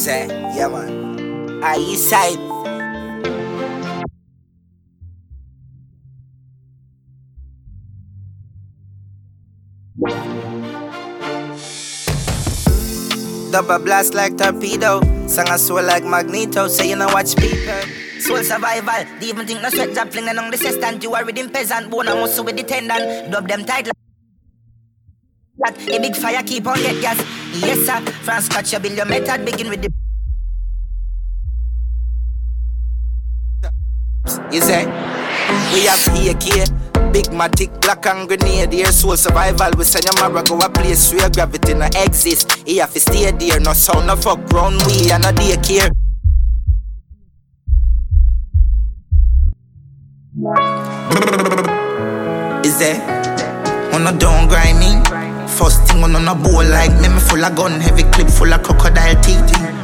say, yeah man. I side. Double blast like torpedo. Song a soul like magneto. Say you know watch people. Soul survival. They even think no sweat job fling on the assistant. You are reading peasant. Bone and muscle with the tendon. Dub them tight like a big fire keep on get gas. Yes sir. France catch your bill your method begin with the. You say we have AK. Big matic, black and grenade, air soul survival. We send your mara go a place where gravity no exist. He have to stay there, no sound, no fuck ground, we and no daycare. Is there? On a don't grind me. First thing on a bowl like me, me full of gun, heavy clip full of crocodile teeth.